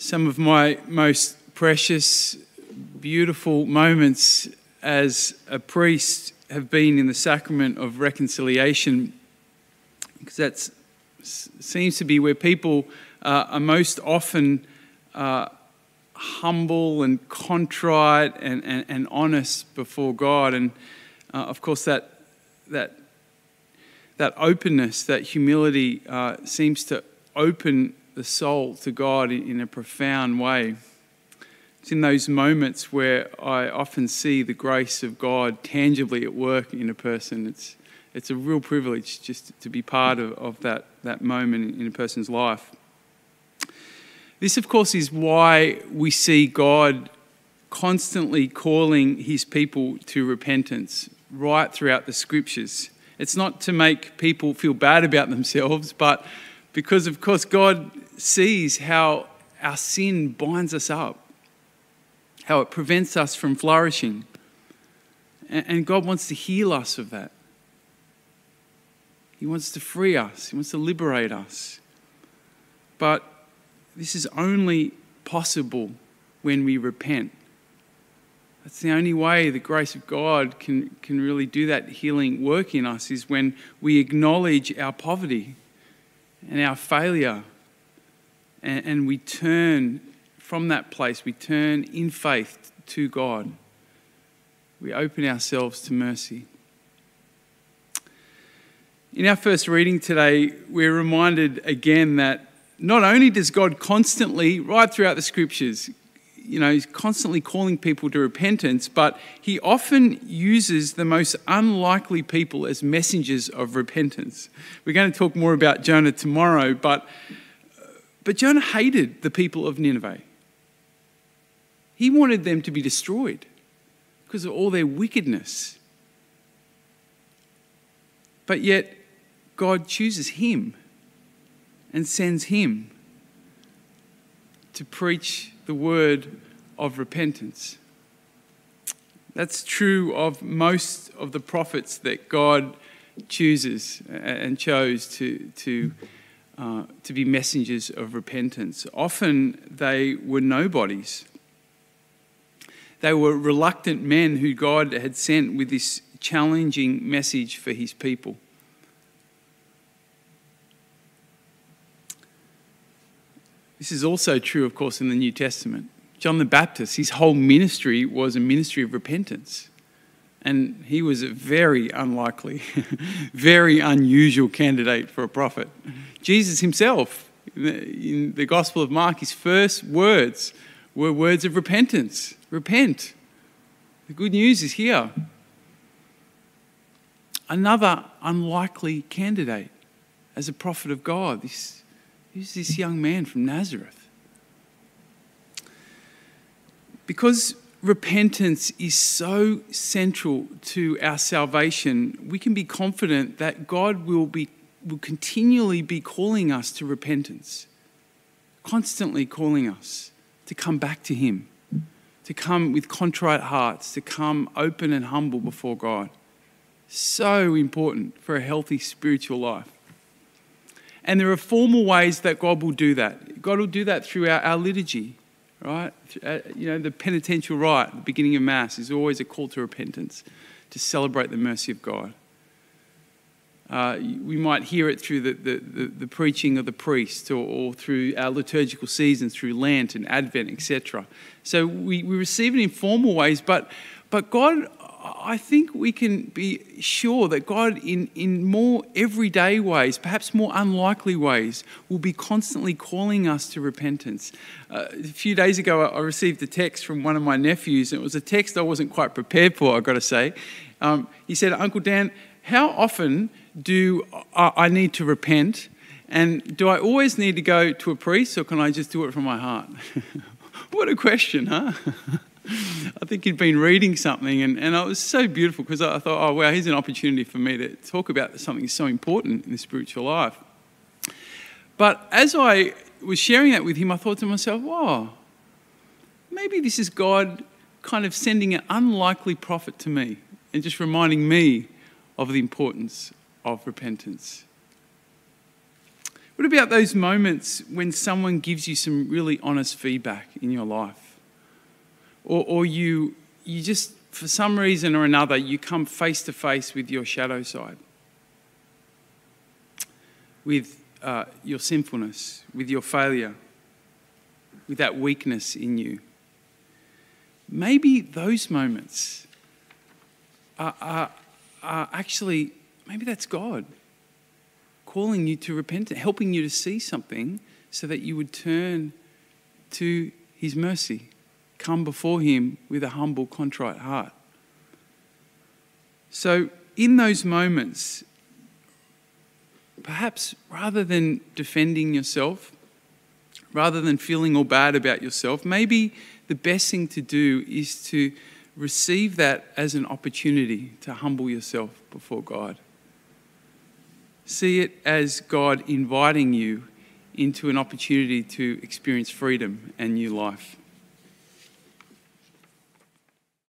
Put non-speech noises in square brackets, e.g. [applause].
Some of my most precious, beautiful moments as a priest have been in the sacrament of reconciliation, because that seems to be where people uh, are most often uh, humble and contrite and, and, and, honest before God. And uh, of course, that, that, that openness, that humility uh, seems to open the soul to God in a profound way. It's in those moments where I often see the grace of God tangibly at work in a person. It's, it's a real privilege just to be part of, of that, that moment in a person's life. This, of course, is why we see God constantly calling his people to repentance right throughout the scriptures. It's not to make people feel bad about themselves, but because, of course, God sees how our sin binds us up, how it prevents us from flourishing. And God wants to heal us of that. He wants to free us, He wants to liberate us. But this is only possible when we repent. That's the only way the grace of God can, can really do that healing work in us is when we acknowledge our poverty and our failure and, and we turn from that place, we turn in faith to God. We open ourselves to mercy. In our first reading today, we're reminded again that not only does God constantly, right throughout the scriptures, you know, he's constantly calling people to repentance, but he often uses the most unlikely people as messengers of repentance. We're going to talk more about Jonah tomorrow, but but Jonah hated the people of Nineveh. He wanted them to be destroyed because of all their wickedness. But yet, God chooses him and sends him to preach the word of repentance. That's true of most of the prophets that God chooses and chose to, to uh, to be messengers of repentance. Often they were nobodies. They were reluctant men who God had sent with this challenging message for his people. This is also true, of course, in the New Testament. John the Baptist, his whole ministry was a ministry of repentance. And he was a very unlikely, [laughs] very unusual candidate for a prophet. Jesus himself, in the Gospel of Mark, his first words were words of repentance. Repent. The good news is here. Another unlikely candidate as a prophet of God. This, who's this young man from Nazareth? Because repentance is so central to our salvation, we can be confident that God will, be, will continually be calling us to repentance, constantly calling us to come back to Him, to come with contrite hearts, to come open and humble before God. So important for a healthy spiritual life. And there are formal ways that God will do that. God will do that through our, liturgy right? Uh, you know, the penitential rite the beginning of Mass is always a call to repentance, to celebrate the mercy of God. Uh, we might hear it through the, the, the, the preaching of the priest or, or, through our liturgical seasons, through Lent and Advent, etc. So we, we receive it in formal ways, but, but God I think we can be sure that God, in, in more everyday ways, perhaps more unlikely ways, will be constantly calling us to repentance. Uh, a few days ago, I received a text from one of my nephews, and it was a text I wasn't quite prepared for, I've got to say. Um, he said, Uncle Dan, how often do I, I need to repent? And do I always need to go to a priest, or can I just do it from my heart? [laughs] what a question, huh? [laughs] I think he'd been reading something, and, and it was so beautiful because I thought, oh, wow, here's an opportunity for me to talk about something so important in the spiritual life. But as I was sharing that with him, I thought to myself, wow, maybe this is God kind of sending an unlikely prophet to me and just reminding me of the importance of repentance. What about those moments when someone gives you some really honest feedback in your life? Or, or you, you just, for some reason or another, you come face to face with your shadow side, with uh, your sinfulness, with your failure, with that weakness in you. Maybe those moments are, are, are actually, maybe that's God calling you to repentance, helping you to see something so that you would turn to his mercy, come before him with a humble, contrite heart. So, in those moments, perhaps rather than defending yourself, rather than feeling all bad about yourself, maybe the best thing to do is to receive that as an opportunity to humble yourself before God. See it as God inviting you into an opportunity to experience freedom and new life.